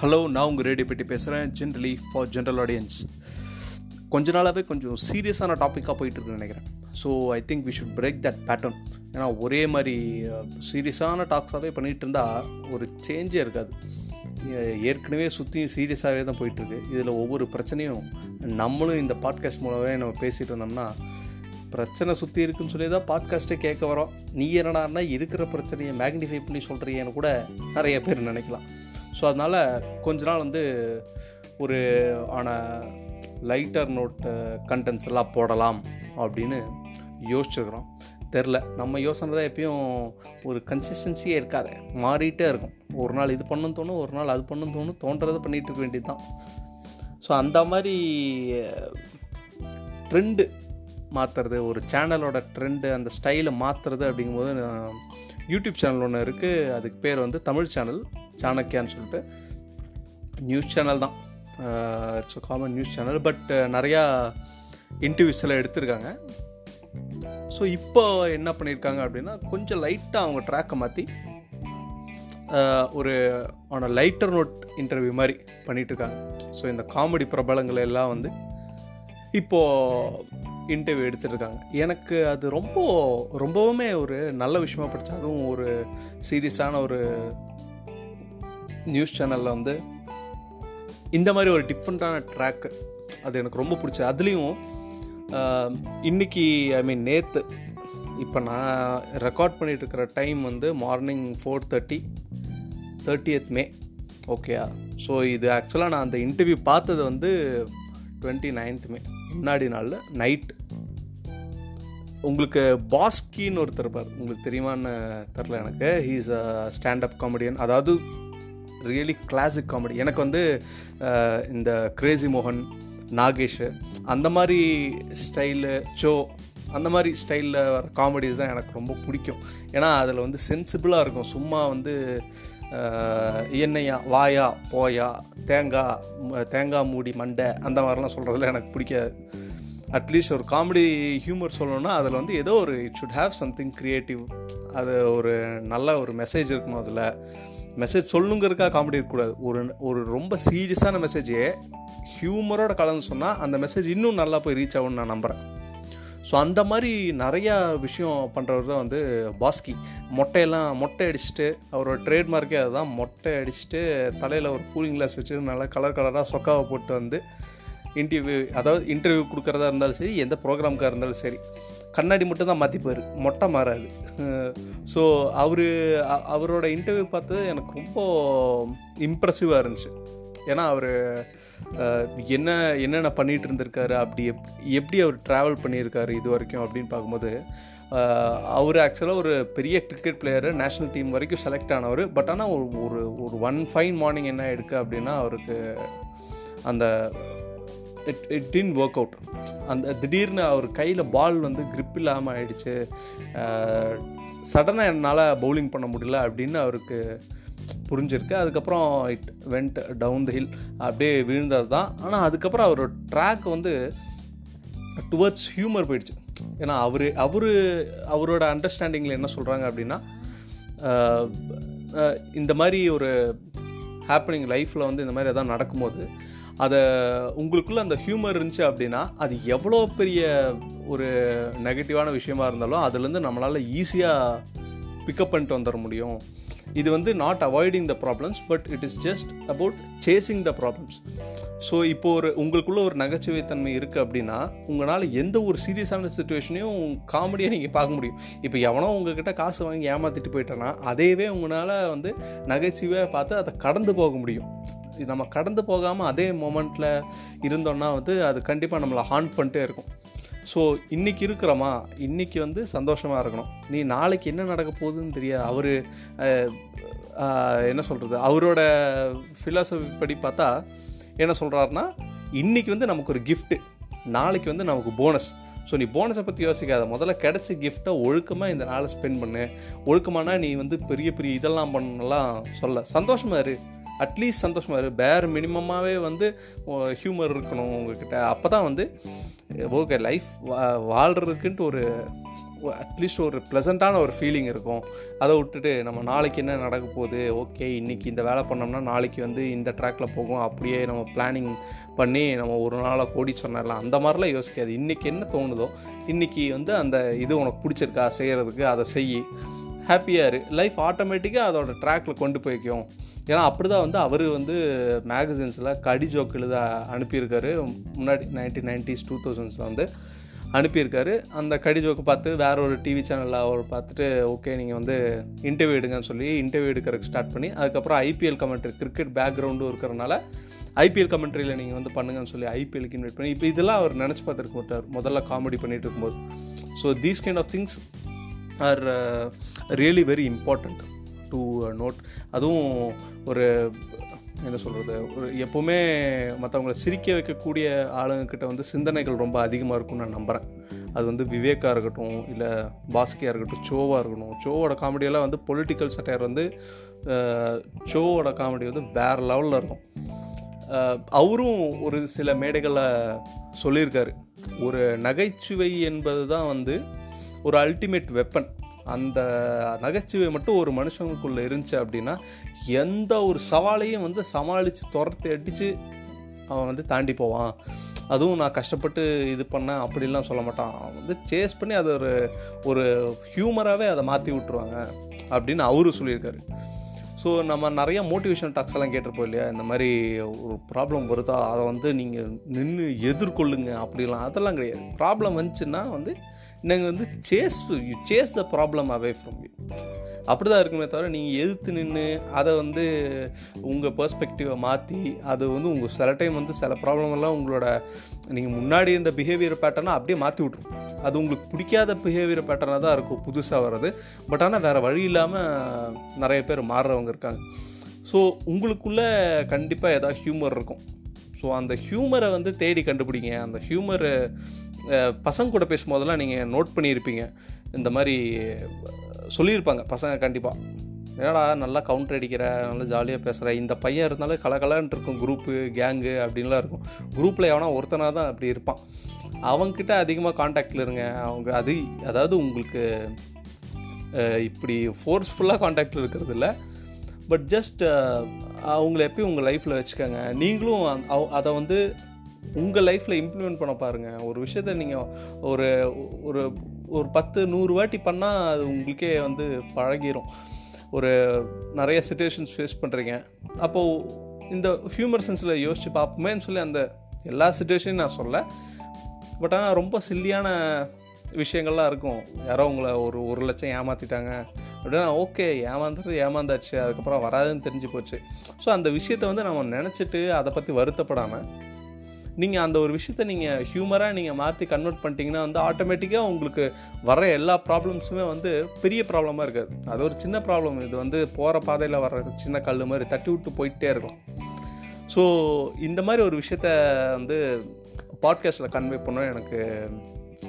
Hello நான் உங்கள் radio பற்றி பேசுகிறேன் ஜென்ரலி ஃபார் ஜென்ரல் ஆடியன்ஸ் கொஞ்ச நாளாகவே கொஞ்சம் சீரியஸான டாப்பிக்காக போயிட்டுருக்குன்னு நினைக்கிறேன். So I think we should break that pattern ஏன்னா ஒரே மாதிரி சீரியஸான டாக்ஸாகவே பண்ணிகிட்டு இருந்தால் ஒரு சேஞ்சே இருக்காது. ஏற்கனவே சுற்றியும் சீரியஸாகவே தான் போயிட்டுருக்கு. இதில் ஒவ்வொரு பிரச்சனையும் நம்மளும் இந்த பாட்காஸ்ட் மூலமே நம்ம பேசிகிட்டு இருந்தோம்னா பிரச்சனை சுற்றி இருக்குன்னு சொல்லி தான் பாட்காஸ்ட்டே கேட்க வரோம். நீ என்னடான்னா இருக்கிற பிரச்சனையை மேக்னிஃபை பண்ணி சொல்கிறியன்னு கூட நிறைய பேர் நினைக்கலாம். ஸோ அதனால் கொஞ்ச நாள் வந்து ஒரு ஆன லைட்டர் நோட்டு கண்டென்ட்ஸ் எல்லாம் போடலாம் அப்படின்னு யோசிச்சுருக்குறோம். தெரில. நம்ம யோசனை தான் எப்பயும் ஒரு கன்சிஸ்டன்சியே இருக்காது. மாறிட்டே இருக்கும். ஒரு நாள் இது பண்ணணும் தோணும் ஒரு நாள் அது பண்ணணும் தோணும் தோன்றதை பண்ணிகிட்டு இருக்க வேண்டியது தான் ஸோ அந்த மாதிரி ட்ரெண்டு மாற்றுறது ஒரு சேனலோட ட்ரெண்டு அந்த ஸ்டைலை மாற்றுறது அப்படிங்கும்போது யூடியூப் சேனல் ஒன்று இருக்குது அதுக்கு பேர் வந்து தமிழ் சேனல் சாணக்கியான்னு சொல்லிட்டு நியூஸ் சேனல் தான். It's common news channel but நிறையா இன்டர்வியூஸ் எல்லாம் எடுத்திருக்காங்க. ஸோ இப்போ என்ன பண்ணியிருக்காங்க அப்படின்னா கொஞ்சம் லைட்டாக அவங்க ட்ராக்கை மாற்றி ஒரு ஆன லைட்டர் நோட் இன்டர்வியூ மாதிரி பண்ணிகிட்ருக்காங்க இருக்காங்க ஸோ இந்த காமெடி பிரபலங்கள் எல்லாம் வந்து இப்போது இன்டர்வியூ எடுத்துருக்காங்க. எனக்கு அது ரொம்ப ரொம்பவுமே ஒரு நல்ல விஷயமா படித்தா அதுவும் ஒரு சீரியஸான ஒரு நியூஸ் சேனலில் வந்து இந்த மாதிரி ஒரு டிஃப்ரெண்ட்டான ட்ராக்கு அது எனக்கு ரொம்ப பிடிச்சது அதுலேயும் இன்னைக்கு ஐ மீன் நேற்று இப்போ நான் ரெக்கார்ட் பண்ணிகிட்ருக்கிற இருக்கிற டைம் வந்து மார்னிங் ஃபோர் தேர்ட்டி தேர்ட்டியத் மே ஓகேயா ஸோ இது ஆக்சுவலாக நான் அந்த இன்டர்வியூ பார்த்தது வந்து டுவெண்ட்டி நைன்த் மே முன்னாடி நாளில் நைட் உங்களுக்கு பாஸ்கின்னு ஒருத்தர் இருப்பார். உங்களுக்கு தெரியுமான்னு தெரில எனக்கு. ஹீஸ் அ ஸ்டாண்டப் காமெடியன் அதாவது ரியலி கிளாசிக் காமெடி எனக்கு வந்து இந்த கிரேசி மோகன் நாகேஷ் அந்த மாதிரி ஸ்டைலு ஜோ அந்த மாதிரி ஸ்டைலில் வர காமெடிஸ் தான் எனக்கு ரொம்ப பிடிக்கும். ஏன்னா அதில் வந்து சென்சிபிளாக இருக்கும். சும்மா வந்து என்னையா வாயா போயா தேங்காய் தேங்காய் மூடி மண்டை அந்த மாதிரிலாம் சொல்கிறதுல எனக்கு பிடிக்காது. அட்லீஸ்ட் ஒரு காமெடி ஹியூமர் சொல்லணும்னா அதில் வந்து ஏதோ ஒரு it should have something creative அது ஒரு நல்ல ஒரு மெசேஜ் இருக்கணும் அதில். மெசேஜ் சொல்லுங்கிறதுக்காக காமெடி இருக்கக்கூடாது. ஒரு ஒரு ரொம்ப சீரியஸான மெசேஜே ஹியூமரோட கலந்து சொன்னால் அந்த மெசேஜ் இன்னும் நல்லா போய் ரீச் ஆகும்னு நான் நம்புகிறேன் ஸோ அந்த மாதிரி நிறையா விஷயம் பண்ணுறவர் தான் வந்து பாஸ்கி மொட்டையெல்லாம் மொட்டை அடிச்சுட்டு அவரோட ட்ரேட்மார்க்கே அதுதான். மொட்டை அடிச்சுட்டு தலையில் ஒரு கூலிங் கிளாஸ் வச்சு நல்லா கலர் கலராக சொக்காவை போட்டு வந்து இன்டர்வியூ அதாவது இன்டர்வியூ கொடுக்குறதா இருந்தாலும் சரி எந்த ப்ரோக்ராமுக்காக இருந்தாலும் சரி. கண்ணாடி மட்டும் தான் மாற்றிப்பார் மொட்டை மாறாது. ஸோ அவர் அவரோட இன்டர்வியூ பார்த்தது எனக்கு ரொம்ப இம்ப்ரெசிவாக இருந்துச்சு. ஏன்னா அவர் என்ன என்னென்ன பண்ணிகிட்டு இருந்திருக்காரு அப்படி எப் எப்படி அவர் ட்ராவல் பண்ணியிருக்காரு இது வரைக்கும் அப்படின்னு பார்க்கும்போது அவர் ஆக்சுவலாக ஒரு பெரிய கிரிக்கெட் பிளேயரு நேஷ்னல் டீம் வரைக்கும் செலக்ட் ஆனவர். பட் ஆனால் ஒரு ஒரு ஒரு ஒன் ஃபைன் மார்னிங் என்ன ஆகிடுக்கு அப்படின்னா அவருக்கு அந்த it it didn't work out அந்த திடீர்னு அவர் கையில் பால் வந்து கிரிப் இல்லாமல் ஆயிடுச்சு. சடனாக என்னால் பவுலிங் பண்ண முடியல அப்படின்னு அவருக்கு புரிஞ்சிருக்கு. அதுக்கப்புறம் it went down the hill அப்படியே விழுந்தது தான். ஆனால் அதுக்கப்புறம் அவரோட ட்ராக் வந்து டுவர்ட்ஸ் ஹியூமர் போயிடுச்சு. ஏன்னா அவர் அவர் அவரோட அண்டர்ஸ்டாண்டிங்கில் என்ன சொல்கிறாங்க அப்படின்னா இந்த மாதிரி ஒரு ஹாப்பனிங் லைஃப்பில் வந்து இந்த மாதிரி எதாவது நடக்கும்போது அதை உங்களுக்குள்ளே அந்த ஹியூமர் இருந்துச்சு அப்படின்னா அது எவ்வளோ பெரிய ஒரு நெகட்டிவான விஷயமா இருந்தாலும் அதுலேருந்து நம்மளால் ஈஸியாக பிக்கப் பண்ணிட்டு வந்துட முடியும். இது வந்து not avoiding the problems but it is just about chasing the problems so இப்போ ஒரு உங்களுக்குள்ளே ஒரு நகைச்சுவைத்தன்மை இருக்குது அப்படின்னா உங்களால் எந்த ஒரு சீரியஸான சுச்சுவேஷனையும் காமெடியாக நீங்கள் பார்க்க முடியும். இப்போ எவனோ உங்ககிட்ட காசு வாங்கி ஏமாற்றிட்டு போயிட்டானா அதையவே உங்களால் வந்து நகைச்சுவையாக பார்த்து அதை கடந்து போக முடியும். நம்ம கடந்து போகாமல் அதே மொமெண்ட்டில் இருந்தோன்னா வந்து அது கண்டிப்பாக நம்மளை ஹாண்ட் பண்ணிட்டே இருக்கும். ஸோ இன்றைக்கி இருக்கிறோமா? இன்றைக்கி வந்து சந்தோஷமாக இருக்கணும். நீ நாளைக்கு என்ன நடக்க போகுதுன்னு தெரியாது. அவர் என்ன சொல்கிறது அவரோட ஃபிலாசபி படி பார்த்தா என்ன சொல்கிறாருன்னா இன்றைக்கி வந்து நமக்கு ஒரு கிஃப்ட்டு நாளைக்கு வந்து நமக்கு போனஸ் ஸோ நீ போனஸை பற்றி யோசிக்காத. முதல்ல கிடச்ச கிஃப்ட்டை ஒழுக்கமாக இந்த நாளை ஸ்பெண்ட் பண்ணு. ஒழுக்கமானா நீ வந்து பெரிய பெரிய இதெல்லாம் பண்ணலாம் சொல்ல. சந்தோஷமாக இரு. அட்லீஸ்ட் சந்தோஷமாக இரு. பேர் மினிமமாகவே வந்து ஹியூமர் இருக்கணும் உங்ககிட்ட. அப்போ தான் வந்து ஓகே லைஃப் வா வாழ்கிறதுக்குன்ட்டு ஒரு அட்லீஸ்ட் ஒரு ப்ளசண்ட்டான ஒரு ஃபீலிங் இருக்கும். அதை விட்டுட்டு நம்ம நாளைக்கு என்ன நடக்க போகுது? ஓகே இன்றைக்கி இந்த வேலை பண்ணோம்னா நாளைக்கு வந்து இந்த ட்ராக்கில் போகும். அப்படியே நம்ம பிளானிங் பண்ணி நம்ம ஒரு நாளாக கோடி சொன்னார்லாம். அந்த மாதிரிலாம் யோசிக்காது. இன்றைக்கி என்ன தோணுதோ இன்றைக்கி வந்து அந்த இது உனக்கு பிடிச்சிருக்கா? செய்கிறதுக்கு அதை செய். ஹாப்பியாக இரு லைஃப் ஆட்டோமேட்டிக்காக அதோட ட்ராக்கில் கொண்டு போய்க்கும். ஏன்னா அப்படி தான் வந்து அவர் வந்து மேகசின்ஸில் கடி ஜோக் எழுத அனுப்பியிருக்காரு. முன்னாடி நைன்டீன் நைன்டிஸ் டூ தௌசண்ட்ஸில் வந்து அனுப்பியிருக்காரு. அந்த கடி ஜோக்கு பார்த்து வேற ஒரு டிவி சேனலில் அவர் பார்த்துட்டு ஓகே நீங்கள் வந்து இன்டர்வியூ எடுங்கன்னு சொல்லி இன்டர்வியூ எடுக்கிறதுக்கு ஸ்டார்ட் பண்ணி அதுக்கப்புறம் ஐபிஎல் கமெண்ட்ரி கிரிக்கெட் பேக்ரவுண்டும் இருக்கிறனால ஐபிஎல் கமெண்ட்ரியில் நீங்கள் வந்து பண்ணுங்கன்னு சொல்லி ஐபிஎலுக்கு இன்வைட் பண்ணி இப்போ இதெல்லாம் அவர் நினச்சி பார்த்துருக்க மாட்டார். முதல்ல காமெடி பண்ணிட்டு இருக்கும்போது. So these kind of things are really very important to note அதுவும் ஒரு என்ன சொல்கிறது ஒரு எப்போவுமே மற்றவங்களை சிரிக்க வைக்கக்கூடிய ஆளுங்கக்கிட்ட வந்து சிந்தனைகள் ரொம்ப அதிகமாக இருக்கும்னு நான் நம்புகிறேன் அது வந்து விவேக்காக இருக்கட்டும் இல்லை பாஸ்கியாக இருக்கட்டும் சோவாக இருக்கட்டும் சோவோட காமெடியெல்லாம் வந்து பொலிட்டிக்கல் சட்டையர் வந்து uh, சோவோட காமெடி வந்து வேறு லெவலில் இருக்கும். Uh, அவரும் ஒரு சில மேடைகளை சொல்லியிருக்காரு. ஒரு நகைச்சுவை என்பது தான் வந்து ஒரு அல்டிமேட் வெப்பன் அந்த நகைச்சுவை மட்டும் ஒரு மனுஷங்களுக்குள்ளே இருந்துச்சு அப்படின்னா எந்த ஒரு சவாலையும் வந்து சமாளித்து துரத்து அடித்து அவன் வந்து தாண்டி போவான். அதுவும் நான் கஷ்டப்பட்டு இது பண்ணேன் அப்படிலாம் சொல்ல மாட்டான். அவன் வந்து சேஸ் பண்ணி அதை ஒரு ஒரு ஹியூமராகவே அதை மாற்றி விட்ருவாங்க அப்படின்னு அவரும் சொல்லியிருக்காரு. ஸோ நம்ம நிறைய மோட்டிவேஷன் டாக்ஸ் எல்லாம் கேட்டிருப்போம் இல்லையா? இந்த மாதிரி ஒரு ப்ராப்ளம் வருதா? அதை வந்து நீங்கள் நின்று எதிர்கொள்ளுங்க அப்படிலாம். அதெல்லாம் கிடையாது. ப்ராப்ளம் வந்துச்சுன்னா வந்து நீங்கள் வந்து chase you chase the problem away from you அப்படி தான் இருக்குமே தவிர நீங்கள் எதிர்த்து நின்று அதை வந்து உங்கள் பெர்ஸ்பெக்டிவை மாற்றி அது வந்து உங்கள் சில டைம் வந்து சில ப்ராப்ளம் எல்லாம் உங்களோட நீங்கள் முன்னாடி இருந்த பிஹேவியர் பேட்டர்னை அப்படியே மாற்றி விட்ரும் அது உங்களுக்கு பிடிக்காத பிஹேவியர் பேட்டர்னாக தான் இருக்கும் புதுசாக வர்றது. பட் ஆனால் வேறு வழி இல்லாமல் நிறைய பேர் மாறுறவங்க இருக்காங்க. ஸோ உங்களுக்குள்ளே கண்டிப்பாக ஏதாவது ஹியூமர் இருக்கும். ஸோ அந்த ஹியூமரை வந்து தேடி கண்டுபிடிங்க. அந்த ஹியூமரை பசங்க கூட பேசும்போதெல்லாம் நீங்கள் நோட் பண்ணியிருப்பீங்க. இந்த மாதிரி சொல்லியிருப்பாங்க பசங்க கண்டிப்பாக ஏன்னா நல்லா கவுண்டர் அடிக்கிற நல்லா ஜாலியாக பேசுகிற இந்த பையன் இருந்தாலும் கலகலன்ட்டு இருக்கும் குரூப்பு கேங்கு அப்படின்லாம் இருக்கும். குரூப்பில் எவனா ஒருத்தனாக தான் அப்படி இருப்பான். அவங்கக்கிட்ட அதிகமாக காண்டாக்டில் இருங்க. அவங்க அது அதாவது உங்களுக்கு இப்படி ஃபோர்ஸ்ஃபுல்லாக காண்டாக்டில் இருக்கிறது இல்லை. பட் ஜஸ்ட் அவங்கள எப்பயும் உங்கள் லைஃப்பில் வச்சுக்கோங்க? நீங்களும் அதை வந்து உங்கள் லைஃப்பில் இம்ப்ளிமெண்ட் பண்ண பாருங்கள் ஒரு விஷயத்த நீங்கள் ஒரு ஒரு ஒரு பத்து நூறு வாட்டி பண்ணால் அது உங்களுக்கே வந்து பழகிரும். ஒரு நிறைய சுச்சுவேஷன்ஸ் ஃபேஸ் பண்ணுறீங்க அப்போது இந்த ஹியூமர் சென்ஸில் யோசித்து பார்ப்போமேன்னு சொல்லி அந்த எல்லா சுச்சுவேஷனையும் நான் சொல்ல. பட் ஆனால் ரொம்ப சில்லியான விஷயங்கள்லாம் இருக்கும். யாரோ உங்களை ஒரு ஒரு லட்சம் ஏமாற்றிட்டாங்க அப்படின்னா ஓகே ஏமாந்துறது ஏமாந்தாச்சு அதுக்கப்புறம் வராதுன்னு தெரிஞ்சு போச்சு. ஸோ அந்த விஷயத்தை வந்து நம்ம நினச்சிட்டு அதை பற்றி வருத்தப்படாமல் நீங்கள் அந்த ஒரு விஷயத்த நீங்கள் ஹியூமராக நீங்கள் மாற்றி கன்வெர்ட் பண்ணிட்டீங்கன்னா வந்து ஆட்டோமேட்டிக்காக உங்களுக்கு வர எல்லா ப்ராப்ளம்ஸுமே வந்து பெரிய ப்ராப்ளமாக இருக்காது. அது ஒரு சின்ன ப்ராப்ளம் இது வந்து போகிற பாதையில் வர சின்ன கல் மாதிரி தட்டி விட்டு போயிட்டே இருக்கும் ஸோ இந்த மாதிரி ஒரு விஷயத்த வந்து பாட்காஸ்ட்டில் கன்வே பண்ண எனக்கு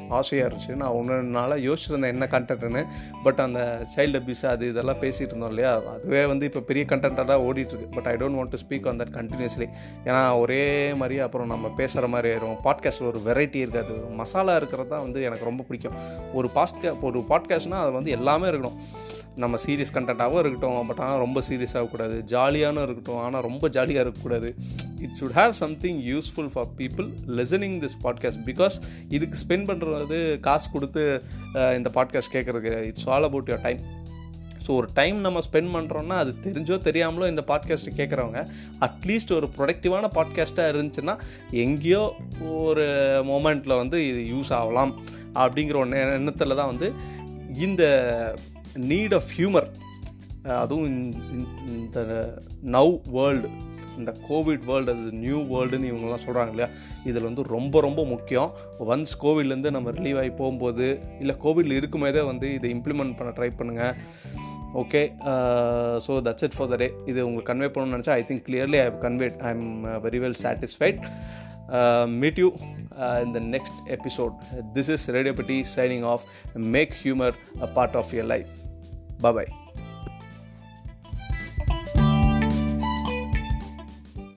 ஆசையாக இருந்துச்சு. நான் ஒன்று நாளாக யோசிச்சிருந்தேன் என்ன கண்டென்ட்னு பட் அந்த சைல்டு அபியூஸ் அது இதெல்லாம் பேசிகிட்டு இருந்தோம் இல்லையா? அதுவே வந்து இப்போ பெரிய கண்டென்ட்டாக தான் ஓடிட்டுருக்கு. But I don't want to speak on that continuously ஏன்னா ஒரே மாதிரி அப்புறம் நம்ம பேசுகிற மாதிரி ஆயிரும். பாட்காஸ்ட்டில் ஒரு வெரைட்டி இருக்காது. மசாலா இருக்கிறது தான் வந்து எனக்கு ரொம்ப பிடிக்கும். ஒரு பாஸ்ட்கா ஒரு பாட்காஸ்ட்னால் அது வந்து எல்லாமே இருக்கணும். நம்ம சீரியஸ் கண்டென்ட்டாகவும் இருக்கட்டும். பட் ஆனால் ரொம்ப சீரியஸ் ஆகக்கூடாது ஜாலியானும் இருக்கட்டும். ஆனால் ரொம்ப ஜாலியாக இருக்கக்கூடாது it should have something useful for people listening this podcast because இதுக்கு ஸ்பெண்ட் பண்ணுறது காசு கொடுத்து இந்த பாட்காஸ்ட் கேட்குறதுக்கு it's all about your time so ஒரு டைம் நம்ம ஸ்பெண்ட் பண்ணுறோன்னா அது தெரிஞ்சோ தெரியாமலோ இந்த பாட்காஸ்ட்டு கேட்குறவங்க அட்லீஸ்ட் ஒரு ப்ரொடக்டிவான பாட்காஸ்ட்டாக இருந்துச்சுன்னா எங்கேயோ ஒரு மொமெண்ட்டில் வந்து இது யூஸ் ஆகலாம். அப்படிங்கிற ஒன்று எண்ணத்தில் தான் வந்து இந்த நீட் ஆஃப் ஹியூமர் அதுவும் இந்த நவ் வேர்ல்டு இந்த கோவிட் வேர்ல்டு அது நியூ வேர்ல்டுன்னு இவங்கெல்லாம் சொல்கிறாங்க இல்லையா இதில் வந்து ரொம்ப ரொம்ப முக்கியம் ஒன்ஸ் கோவிட்லேருந்து நம்ம ரிலீவ் ஆகி போகும்போது இல்லை கோவிடில் இருக்கும்போதே வந்து இதை இம்ப்ளிமெண்ட் பண்ண ட்ரை பண்ணுங்கள் okay so that's it for the day இது உங்களுக்கு கன்வே பண்ணணும்னு நினச்சா I think clearly I conveyed I am very well satisfied meet you in the next episode. This is Radio Patti signing off. Make humor a part of your life. Bye bye.